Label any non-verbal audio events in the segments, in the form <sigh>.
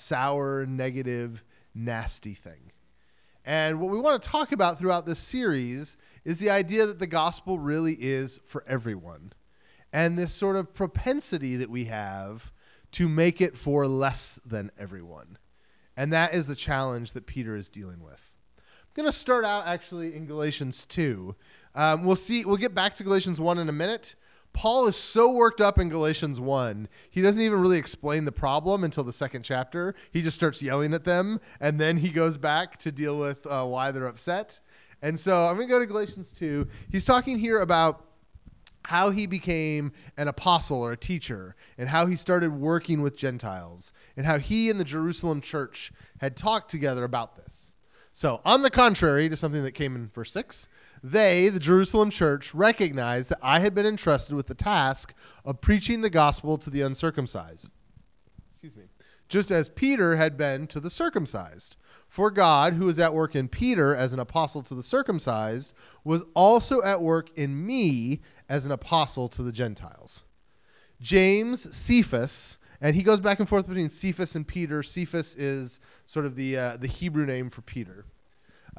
sour, negative, nasty thing. And what we want to talk about throughout this series is the idea that the gospel really is for everyone. And this sort of propensity that we have to make it for less than everyone. And that is the challenge that Peter is dealing with. I'm going to start out actually in Galatians 2. Um, we'll see, we'll get back to Galatians 1 in a minute. Paul is so worked up in Galatians 1, he doesn't even really explain the problem until the second chapter. He just starts yelling at them, and then he goes back to deal with uh, why they're upset. And so I'm going to go to Galatians 2. He's talking here about how he became an apostle or a teacher, and how he started working with Gentiles, and how he and the Jerusalem church had talked together about this. So, on the contrary to something that came in verse 6, they, the Jerusalem church, recognized that I had been entrusted with the task of preaching the gospel to the uncircumcised. Excuse me. Just as Peter had been to the circumcised. For God, who was at work in Peter as an apostle to the circumcised, was also at work in me as an apostle to the Gentiles. James Cephas, and he goes back and forth between Cephas and Peter. Cephas is sort of the uh, the Hebrew name for Peter.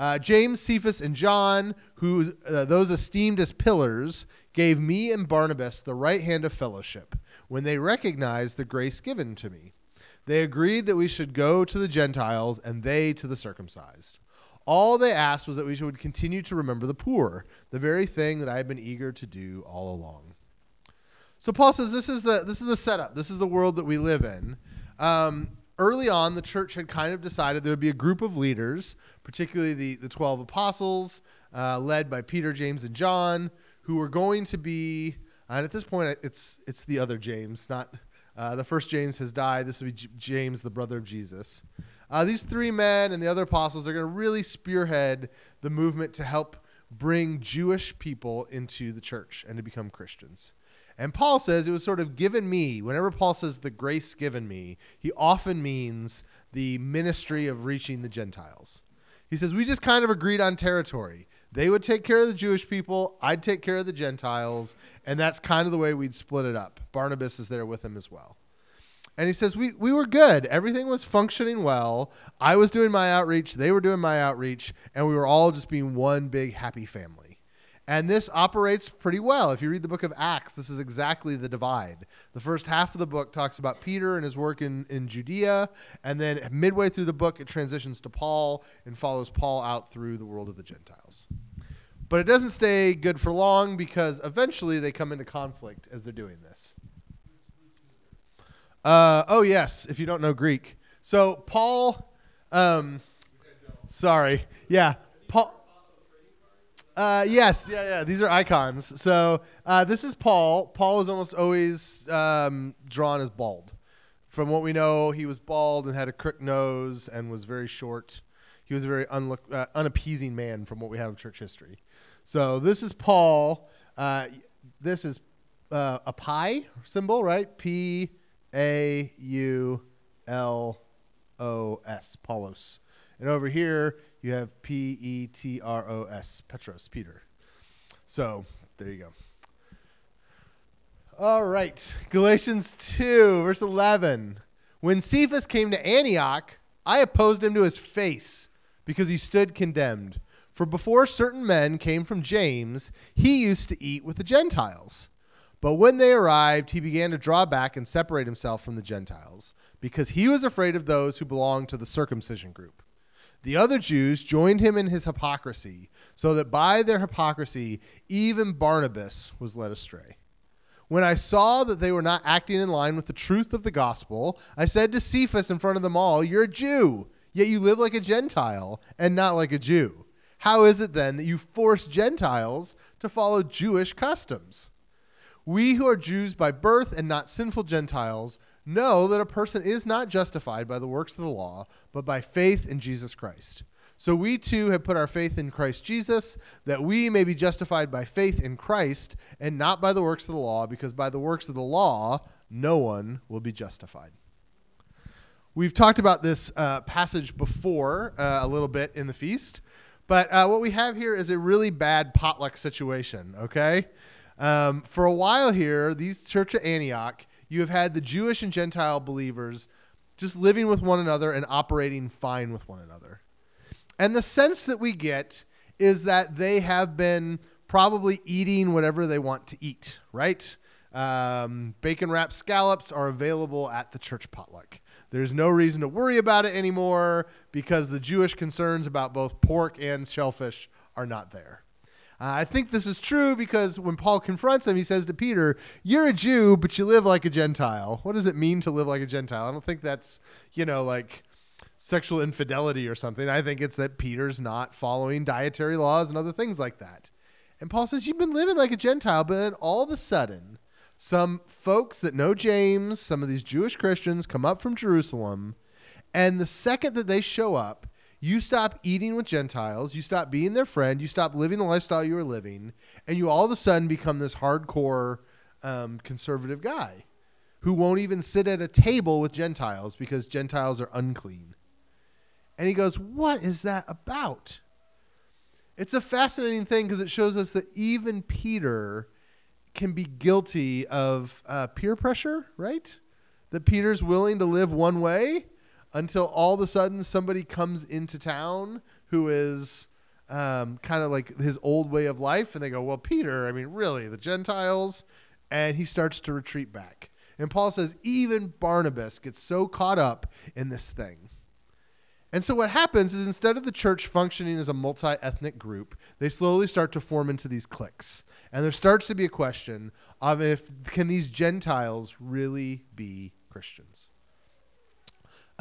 Uh, James, Cephas, and John, who uh, those esteemed as pillars, gave me and Barnabas the right hand of fellowship when they recognized the grace given to me. They agreed that we should go to the Gentiles and they to the circumcised. All they asked was that we should continue to remember the poor, the very thing that I have been eager to do all along. So Paul says this is the this is the setup. This is the world that we live in. Um, early on, the church had kind of decided there would be a group of leaders, particularly the, the 12 apostles, uh, led by Peter, James, and John, who were going to be, and at this point, it's, it's the other James, not uh, the first James has died. This would be J- James, the brother of Jesus. Uh, these three men and the other apostles are going to really spearhead the movement to help bring Jewish people into the church and to become Christians. And Paul says it was sort of given me. Whenever Paul says the grace given me, he often means the ministry of reaching the Gentiles. He says, We just kind of agreed on territory. They would take care of the Jewish people, I'd take care of the Gentiles, and that's kind of the way we'd split it up. Barnabas is there with him as well. And he says, we, we were good. Everything was functioning well. I was doing my outreach, they were doing my outreach, and we were all just being one big happy family. And this operates pretty well. If you read the book of Acts, this is exactly the divide. The first half of the book talks about Peter and his work in, in Judea, and then midway through the book, it transitions to Paul and follows Paul out through the world of the Gentiles. But it doesn't stay good for long because eventually they come into conflict as they're doing this. Uh, oh, yes, if you don't know Greek. So, Paul, um, sorry. Yeah, Paul. Uh, yes, yeah, yeah. These are icons. So uh, this is Paul. Paul is almost always um, drawn as bald. From what we know, he was bald and had a crook nose and was very short. He was a very unlook, uh, unappeasing man from what we have in church history. So this is Paul. Uh, this is uh, a pi symbol, right? P A U L O S, Paulos. And over here, you have P E T R O S, Petros, Peter. So there you go. All right, Galatians 2, verse 11. When Cephas came to Antioch, I opposed him to his face because he stood condemned. For before certain men came from James, he used to eat with the Gentiles. But when they arrived, he began to draw back and separate himself from the Gentiles, because he was afraid of those who belonged to the circumcision group. The other Jews joined him in his hypocrisy, so that by their hypocrisy, even Barnabas was led astray. When I saw that they were not acting in line with the truth of the gospel, I said to Cephas in front of them all, You're a Jew, yet you live like a Gentile and not like a Jew. How is it then that you force Gentiles to follow Jewish customs? We who are Jews by birth and not sinful Gentiles know that a person is not justified by the works of the law, but by faith in Jesus Christ. So we too have put our faith in Christ Jesus, that we may be justified by faith in Christ and not by the works of the law, because by the works of the law, no one will be justified. We've talked about this uh, passage before uh, a little bit in the feast, but uh, what we have here is a really bad potluck situation, okay? Um, for a while here, these church of Antioch, you have had the Jewish and Gentile believers just living with one another and operating fine with one another. And the sense that we get is that they have been probably eating whatever they want to eat, right? Um, bacon wrapped scallops are available at the church potluck. There's no reason to worry about it anymore because the Jewish concerns about both pork and shellfish are not there. Uh, I think this is true because when Paul confronts him, he says to Peter, You're a Jew, but you live like a Gentile. What does it mean to live like a Gentile? I don't think that's, you know, like sexual infidelity or something. I think it's that Peter's not following dietary laws and other things like that. And Paul says, You've been living like a Gentile, but then all of a sudden, some folks that know James, some of these Jewish Christians, come up from Jerusalem. And the second that they show up, you stop eating with Gentiles, you stop being their friend, you stop living the lifestyle you were living, and you all of a sudden become this hardcore um, conservative guy who won't even sit at a table with Gentiles because Gentiles are unclean. And he goes, What is that about? It's a fascinating thing because it shows us that even Peter can be guilty of uh, peer pressure, right? That Peter's willing to live one way until all of a sudden somebody comes into town who is um, kind of like his old way of life, and they go, "Well, Peter, I mean, really, the Gentiles," and he starts to retreat back. And Paul says even Barnabas gets so caught up in this thing. And so what happens is instead of the church functioning as a multi-ethnic group, they slowly start to form into these cliques. And there starts to be a question of if can these Gentiles really be Christians?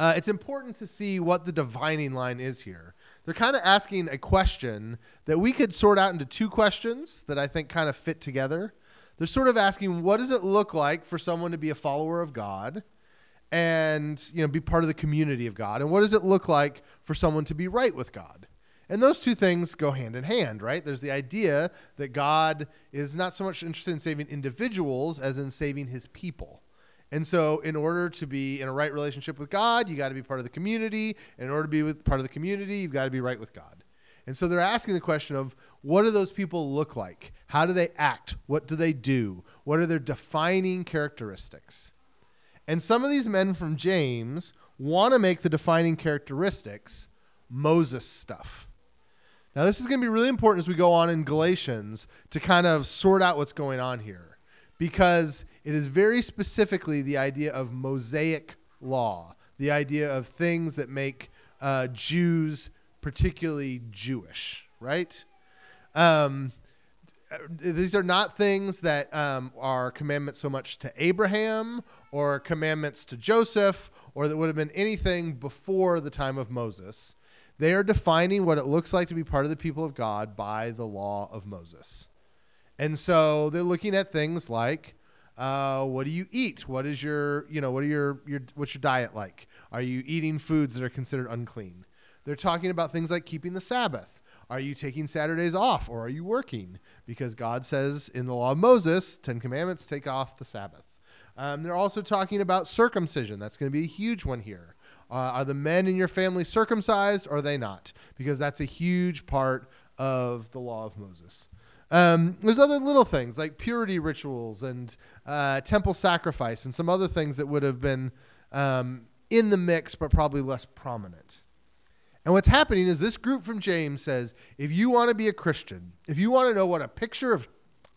Uh, it's important to see what the divining line is here. They're kind of asking a question that we could sort out into two questions that I think kind of fit together. They're sort of asking, what does it look like for someone to be a follower of God and you know be part of the community of God, and what does it look like for someone to be right with God? And those two things go hand in hand, right? There's the idea that God is not so much interested in saving individuals as in saving his people. And so, in order to be in a right relationship with God, you got to be part of the community. And in order to be with part of the community, you've got to be right with God. And so they're asking the question of what do those people look like? How do they act? What do they do? What are their defining characteristics? And some of these men from James want to make the defining characteristics Moses stuff. Now, this is going to be really important as we go on in Galatians to kind of sort out what's going on here because it is very specifically the idea of Mosaic law, the idea of things that make uh, Jews particularly Jewish, right? Um, these are not things that um, are commandments so much to Abraham or commandments to Joseph or that would have been anything before the time of Moses. They are defining what it looks like to be part of the people of God by the law of Moses. And so they're looking at things like uh, what do you eat? What is your, you know, what are your, your, what's your diet like? Are you eating foods that are considered unclean? They're talking about things like keeping the Sabbath. Are you taking Saturdays off or are you working? Because God says in the law of Moses, Ten Commandments, take off the Sabbath. Um, they're also talking about circumcision. That's going to be a huge one here. Uh, are the men in your family circumcised or are they not? Because that's a huge part of the law of Moses. Um, there's other little things like purity rituals and uh, temple sacrifice and some other things that would have been um, in the mix, but probably less prominent. And what's happening is this group from James says if you want to be a Christian, if you want to know what a picture of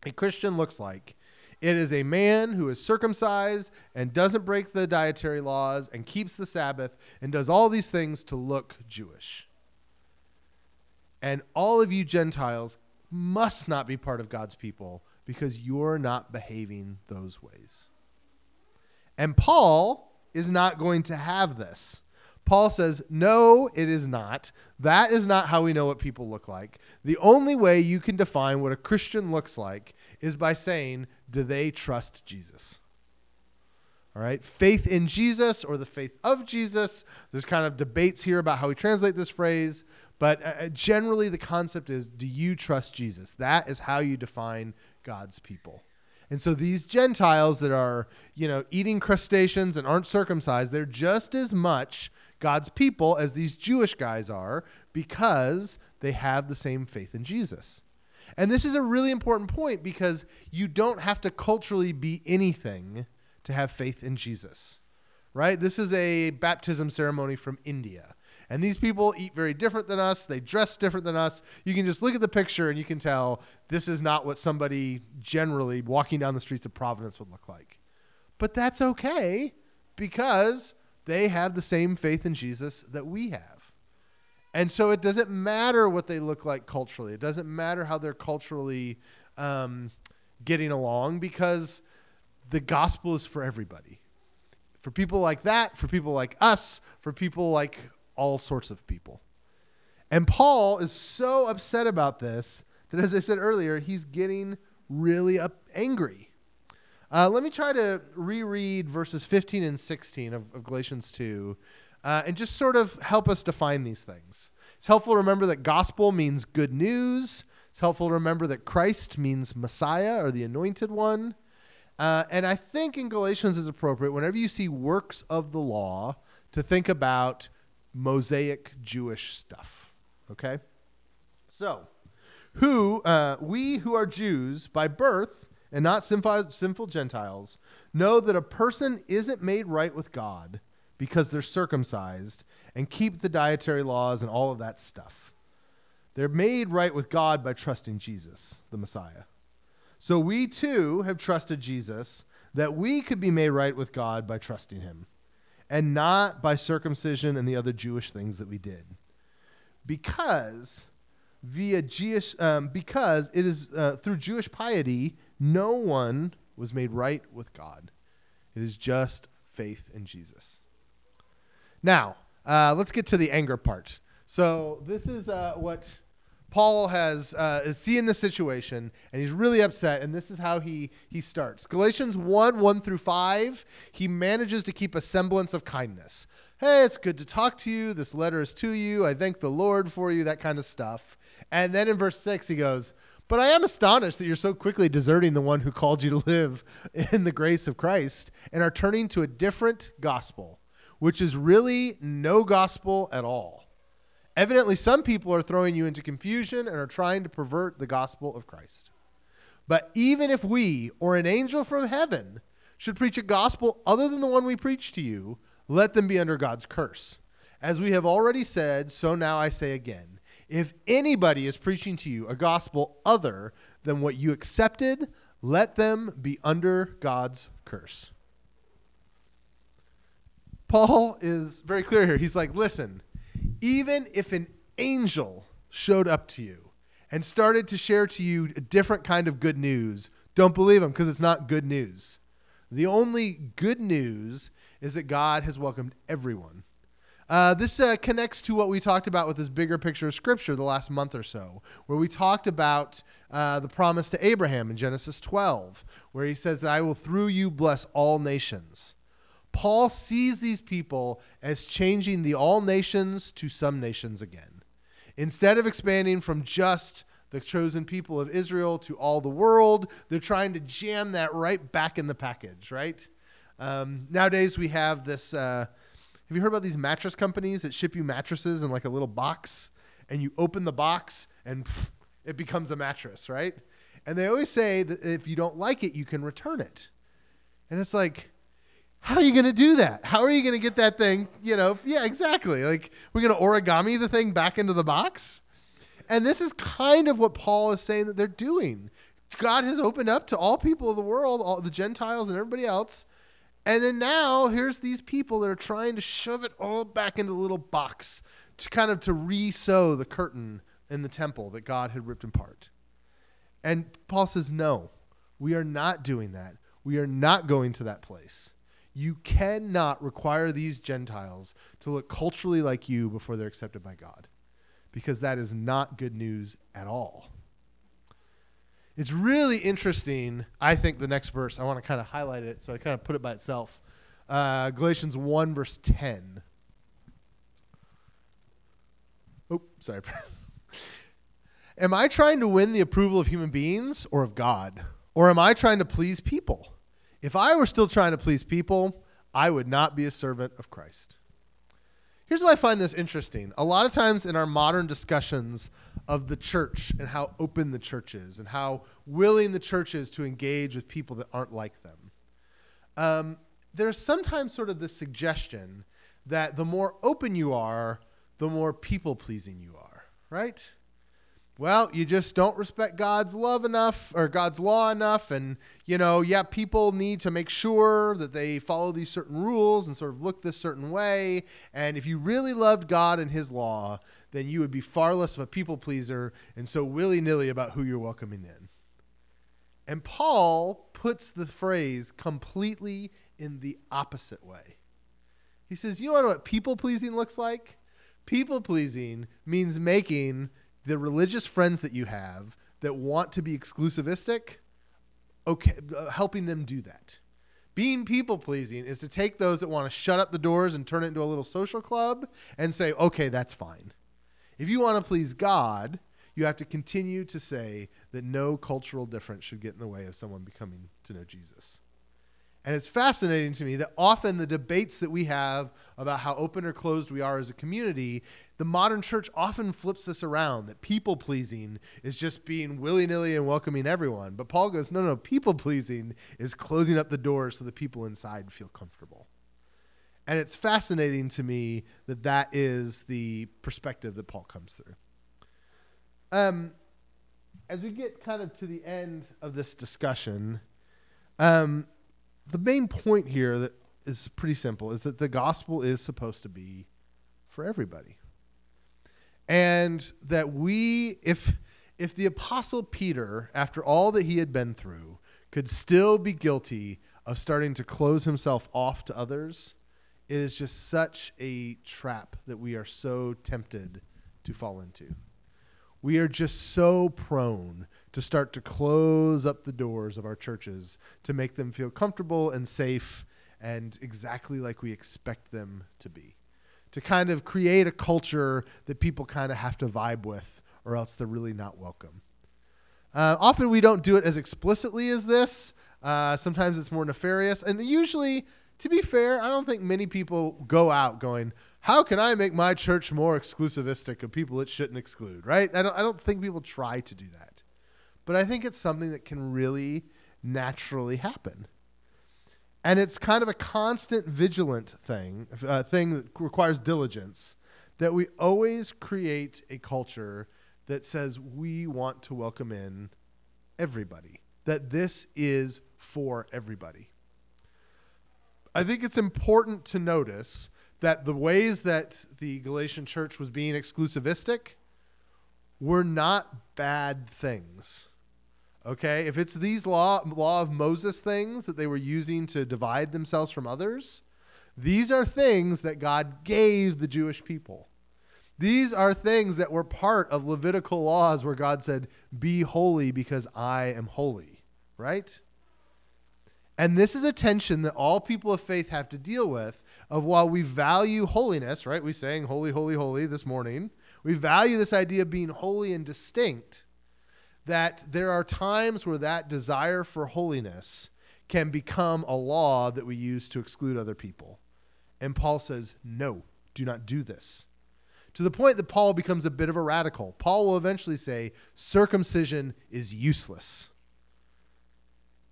a Christian looks like, it is a man who is circumcised and doesn't break the dietary laws and keeps the Sabbath and does all these things to look Jewish. And all of you Gentiles must not be part of God's people because you're not behaving those ways. And Paul is not going to have this. Paul says, No, it is not. That is not how we know what people look like. The only way you can define what a Christian looks like is by saying, Do they trust Jesus? All right, faith in Jesus or the faith of Jesus. There's kind of debates here about how we translate this phrase, but uh, uh, generally the concept is do you trust Jesus? That is how you define God's people. And so these Gentiles that are, you know, eating crustaceans and aren't circumcised, they're just as much God's people as these Jewish guys are because they have the same faith in Jesus. And this is a really important point because you don't have to culturally be anything to have faith in Jesus. right? This is a baptism ceremony from India. And these people eat very different than us. They dress different than us. You can just look at the picture and you can tell this is not what somebody generally walking down the streets of Providence would look like. But that's okay because they have the same faith in Jesus that we have. And so it doesn't matter what they look like culturally. It doesn't matter how they're culturally um, getting along because the gospel is for everybody. For people like that, for people like us, for people like all sorts of people. And Paul is so upset about this that, as I said earlier, he's getting really up, angry. Uh, let me try to reread verses 15 and 16 of, of Galatians 2 uh, and just sort of help us define these things. It's helpful to remember that gospel means good news. It's helpful to remember that Christ means Messiah or the anointed one. Uh, and I think in Galatians is appropriate whenever you see works of the law to think about Mosaic Jewish stuff. Okay? So, who, uh, we who are Jews by birth and not sinful, sinful Gentiles, know that a person isn't made right with God because they're circumcised and keep the dietary laws and all of that stuff. They're made right with God by trusting Jesus, the Messiah. So we too have trusted Jesus that we could be made right with God by trusting him and not by circumcision and the other Jewish things that we did. Because via Jewish, um, because it is uh, through Jewish piety, no one was made right with God. It is just faith in Jesus. Now, uh, let's get to the anger part. So this is uh, what Paul has uh, is seeing the situation and he's really upset, and this is how he he starts. Galatians 1, 1 through 5, he manages to keep a semblance of kindness. Hey, it's good to talk to you. This letter is to you. I thank the Lord for you, that kind of stuff. And then in verse 6, he goes, But I am astonished that you're so quickly deserting the one who called you to live <laughs> in the grace of Christ and are turning to a different gospel, which is really no gospel at all. Evidently, some people are throwing you into confusion and are trying to pervert the gospel of Christ. But even if we or an angel from heaven should preach a gospel other than the one we preach to you, let them be under God's curse. As we have already said, so now I say again if anybody is preaching to you a gospel other than what you accepted, let them be under God's curse. Paul is very clear here. He's like, listen, even if an angel showed up to you and started to share to you a different kind of good news, don't believe him because it's not good news. The only good news is that God has welcomed everyone. Uh, this uh, connects to what we talked about with this bigger picture of Scripture the last month or so, where we talked about uh, the promise to Abraham in Genesis 12, where he says that I will through you bless all nations. Paul sees these people as changing the all nations to some nations again. Instead of expanding from just the chosen people of Israel to all the world, they're trying to jam that right back in the package, right? Um, nowadays, we have this. Uh, have you heard about these mattress companies that ship you mattresses in like a little box? And you open the box and pff, it becomes a mattress, right? And they always say that if you don't like it, you can return it. And it's like, how are you going to do that? How are you going to get that thing? You know, yeah, exactly. Like, we're going to origami the thing back into the box. And this is kind of what Paul is saying that they're doing. God has opened up to all people of the world, all the Gentiles and everybody else. And then now here's these people that are trying to shove it all back into the little box to kind of to re-sew the curtain in the temple that God had ripped apart. And Paul says, "No, we are not doing that. We are not going to that place." You cannot require these Gentiles to look culturally like you before they're accepted by God, because that is not good news at all. It's really interesting. I think the next verse, I want to kind of highlight it, so I kind of put it by itself. Uh, Galatians 1, verse 10. Oh, sorry. <laughs> am I trying to win the approval of human beings or of God? Or am I trying to please people? If I were still trying to please people, I would not be a servant of Christ. Here's why I find this interesting. A lot of times in our modern discussions of the church and how open the church is and how willing the church is to engage with people that aren't like them, um, there's sometimes sort of this suggestion that the more open you are, the more people pleasing you are, right? Well, you just don't respect God's love enough or God's law enough. And, you know, yeah, people need to make sure that they follow these certain rules and sort of look this certain way. And if you really loved God and his law, then you would be far less of a people pleaser and so willy nilly about who you're welcoming in. And Paul puts the phrase completely in the opposite way. He says, You know what people pleasing looks like? People pleasing means making the religious friends that you have that want to be exclusivistic, okay, uh, helping them do that. Being people pleasing is to take those that want to shut up the doors and turn it into a little social club and say, okay, that's fine. If you want to please God, you have to continue to say that no cultural difference should get in the way of someone becoming to know Jesus. And it's fascinating to me that often the debates that we have about how open or closed we are as a community, the modern church often flips this around that people pleasing is just being willy nilly and welcoming everyone. But Paul goes, no, no, people pleasing is closing up the doors so the people inside feel comfortable. And it's fascinating to me that that is the perspective that Paul comes through. Um, as we get kind of to the end of this discussion, um, the main point here that is pretty simple is that the gospel is supposed to be for everybody. And that we if if the apostle Peter after all that he had been through could still be guilty of starting to close himself off to others, it is just such a trap that we are so tempted to fall into. We are just so prone to start to close up the doors of our churches to make them feel comfortable and safe and exactly like we expect them to be. To kind of create a culture that people kind of have to vibe with, or else they're really not welcome. Uh, often we don't do it as explicitly as this. Uh, sometimes it's more nefarious. And usually, to be fair, I don't think many people go out going, how can I make my church more exclusivistic of people it shouldn't exclude, right? I don't, I don't think people try to do that. But I think it's something that can really naturally happen. And it's kind of a constant vigilant thing, uh, thing that requires diligence, that we always create a culture that says we want to welcome in everybody, that this is for everybody. I think it's important to notice that the ways that the Galatian church was being exclusivistic were not bad things. Okay? If it's these law law of Moses things that they were using to divide themselves from others, these are things that God gave the Jewish people. These are things that were part of Levitical laws where God said, "Be holy because I am holy." Right? And this is a tension that all people of faith have to deal with of while we value holiness, right? We sang holy, holy, holy this morning. We value this idea of being holy and distinct, that there are times where that desire for holiness can become a law that we use to exclude other people. And Paul says, no, do not do this. To the point that Paul becomes a bit of a radical. Paul will eventually say, circumcision is useless.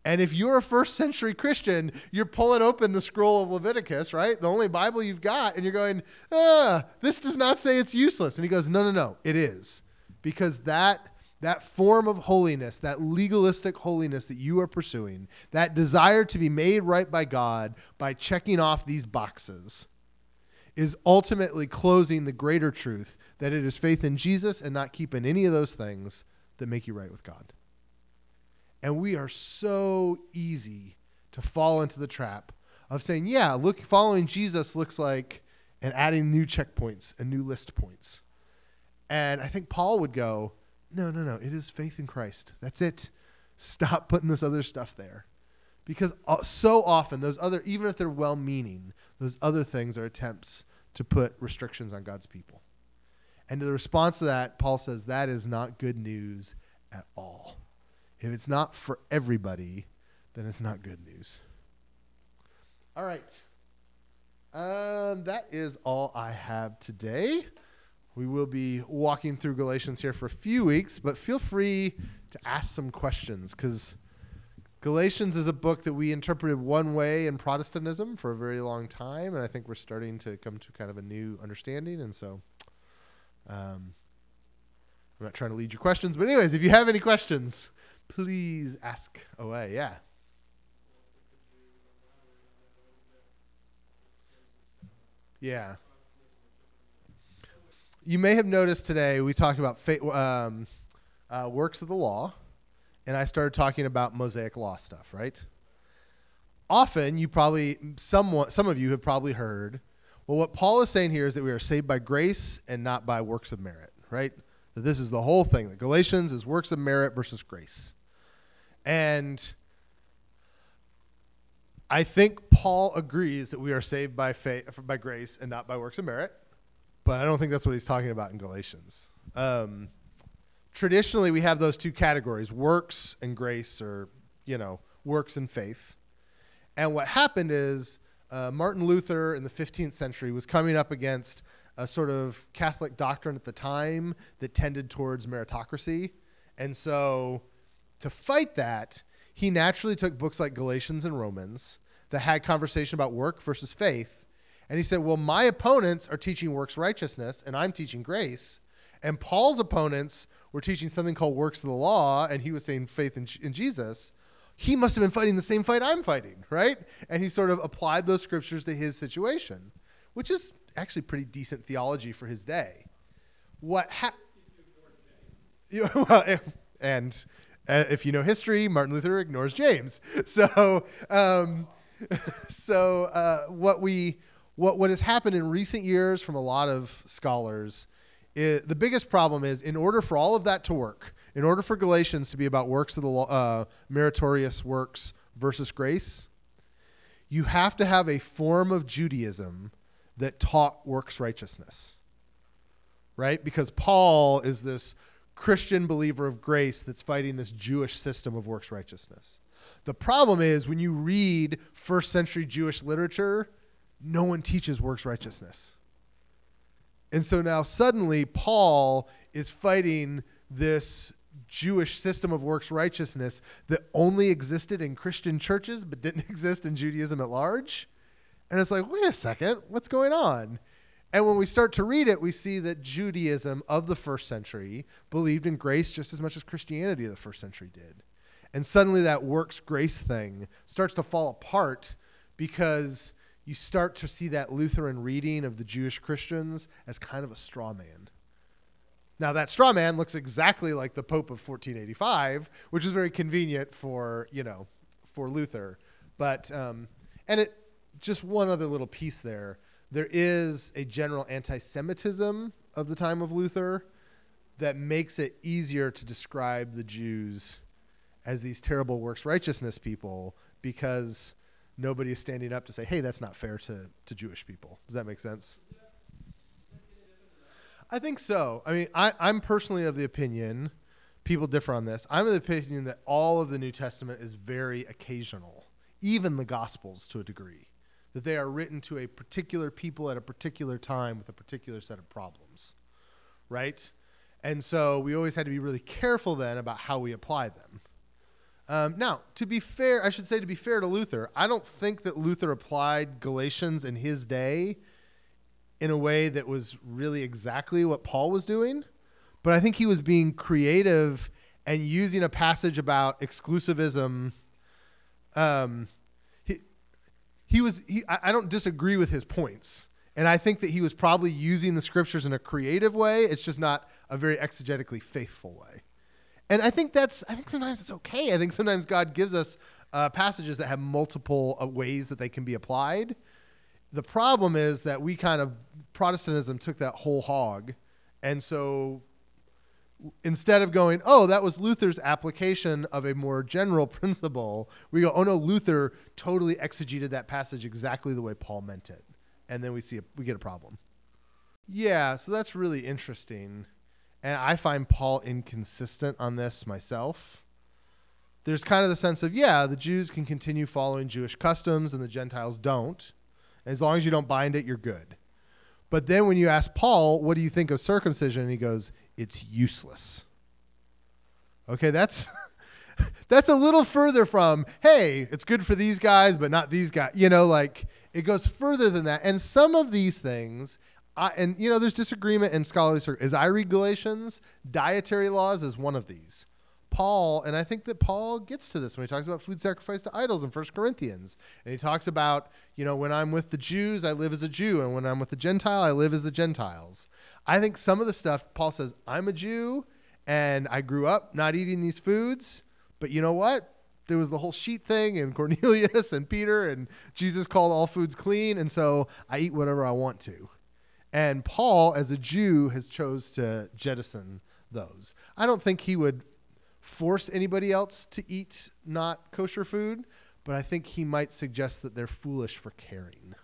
And if you're a first century Christian, you're pulling open the scroll of Leviticus, right? The only Bible you've got, and you're going, ah, this does not say it's useless. And he goes, no, no, no, it is. Because that that form of holiness, that legalistic holiness that you are pursuing, that desire to be made right by God by checking off these boxes, is ultimately closing the greater truth that it is faith in Jesus and not keeping any of those things that make you right with God. And we are so easy to fall into the trap of saying, yeah, look, following Jesus looks like and adding new checkpoints and new list points. And I think Paul would go, no, no, no, it is faith in Christ. That's it. Stop putting this other stuff there. Because uh, so often, those other, even if they're well meaning, those other things are attempts to put restrictions on God's people. And the response to that, Paul says that is not good news at all. If it's not for everybody, then it's not good news. All right. Um, that is all I have today. We will be walking through Galatians here for a few weeks, but feel free to ask some questions because Galatians is a book that we interpreted one way in Protestantism for a very long time, and I think we're starting to come to kind of a new understanding. And so, um, I'm not trying to lead your questions, but anyways, if you have any questions, please ask away. Yeah. Yeah. You may have noticed today we talked about fa- um, uh, works of the law, and I started talking about Mosaic law stuff, right? Often, you probably, someone, some of you have probably heard, well, what Paul is saying here is that we are saved by grace and not by works of merit, right? That this is the whole thing. That Galatians is works of merit versus grace. And I think Paul agrees that we are saved by faith, by grace and not by works of merit, but I don't think that's what he's talking about in Galatians. Um, traditionally, we have those two categories: works and grace, or you know, works and faith. And what happened is uh, Martin Luther in the 15th century was coming up against a sort of Catholic doctrine at the time that tended towards meritocracy, and so to fight that, he naturally took books like Galatians and Romans that had conversation about work versus faith. And he said, Well, my opponents are teaching works righteousness, and I'm teaching grace. And Paul's opponents were teaching something called works of the law, and he was saying faith in, in Jesus. He must have been fighting the same fight I'm fighting, right? And he sort of applied those scriptures to his situation, which is actually pretty decent theology for his day. What happened? <laughs> well, and uh, if you know history, Martin Luther ignores James. <laughs> So, um, <laughs> so uh, what we what what has happened in recent years from a lot of scholars, is, the biggest problem is in order for all of that to work, in order for Galatians to be about works of the law, uh, meritorious works versus grace, you have to have a form of Judaism that taught works righteousness. Right? Because Paul is this Christian believer of grace that's fighting this Jewish system of works righteousness. The problem is when you read first century Jewish literature, no one teaches works righteousness. And so now suddenly Paul is fighting this Jewish system of works righteousness that only existed in Christian churches but didn't <laughs> exist in Judaism at large. And it's like, wait a second, what's going on? And when we start to read it, we see that Judaism of the first century believed in grace just as much as Christianity of the first century did. And suddenly that works grace thing starts to fall apart because you start to see that Lutheran reading of the Jewish Christians as kind of a straw man. Now that straw man looks exactly like the Pope of 1485, which is very convenient for you know for Luther. But um, and it just one other little piece there there is a general anti Semitism of the time of Luther that makes it easier to describe the Jews as these terrible works righteousness people because nobody is standing up to say, hey, that's not fair to, to Jewish people. Does that make sense? I think so. I mean, I, I'm personally of the opinion, people differ on this. I'm of the opinion that all of the New Testament is very occasional, even the Gospels to a degree that they are written to a particular people at a particular time with a particular set of problems, right? And so we always had to be really careful then about how we apply them. Um, now, to be fair, I should say to be fair to Luther, I don't think that Luther applied Galatians in his day in a way that was really exactly what Paul was doing, but I think he was being creative and using a passage about exclusivism. Um, he was he, I don't disagree with his points. And I think that he was probably using the scriptures in a creative way. It's just not a very exegetically faithful way. And I think that's I think sometimes it's okay. I think sometimes God gives us uh, passages that have multiple uh, ways that they can be applied. The problem is that we kind of Protestantism took that whole hog, and so instead of going, oh, that was Luther's application of a more general <laughs> principle, we go, oh no, Luther totally exegeted that passage exactly the way Paul meant it. And then we see a, we get a problem. Yeah, so that's really interesting. And I find Paul inconsistent on this myself. There's kind of the sense of, yeah, the Jews can continue following Jewish customs and the Gentiles don't. As long as you don't bind it, you're good. But then when you ask Paul, what do you think of circumcision? And he goes, it's useless. Okay, that's <laughs> that's a little further from, hey, it's good for these guys, but not these guys. You know, like it goes further than that. And some of these things, I, and you know, there's disagreement in scholarly circles. As I read Galatians, dietary laws is one of these. Paul, and I think that Paul gets to this when he talks about food sacrificed to idols in 1 Corinthians. And he talks about, you know, when I'm with the Jews, I live as a Jew, and when I'm with the Gentile, I live as the Gentiles. I think some of the stuff Paul says, I'm a Jew and I grew up not eating these foods, but you know what? There was the whole sheet thing and <laughs> Cornelius and Peter and Jesus called all foods clean, and so I eat whatever I want to. And Paul, as a Jew, has chose to jettison those. I don't think he would force anybody else to eat not kosher food, but I think he might suggest that they're foolish for caring.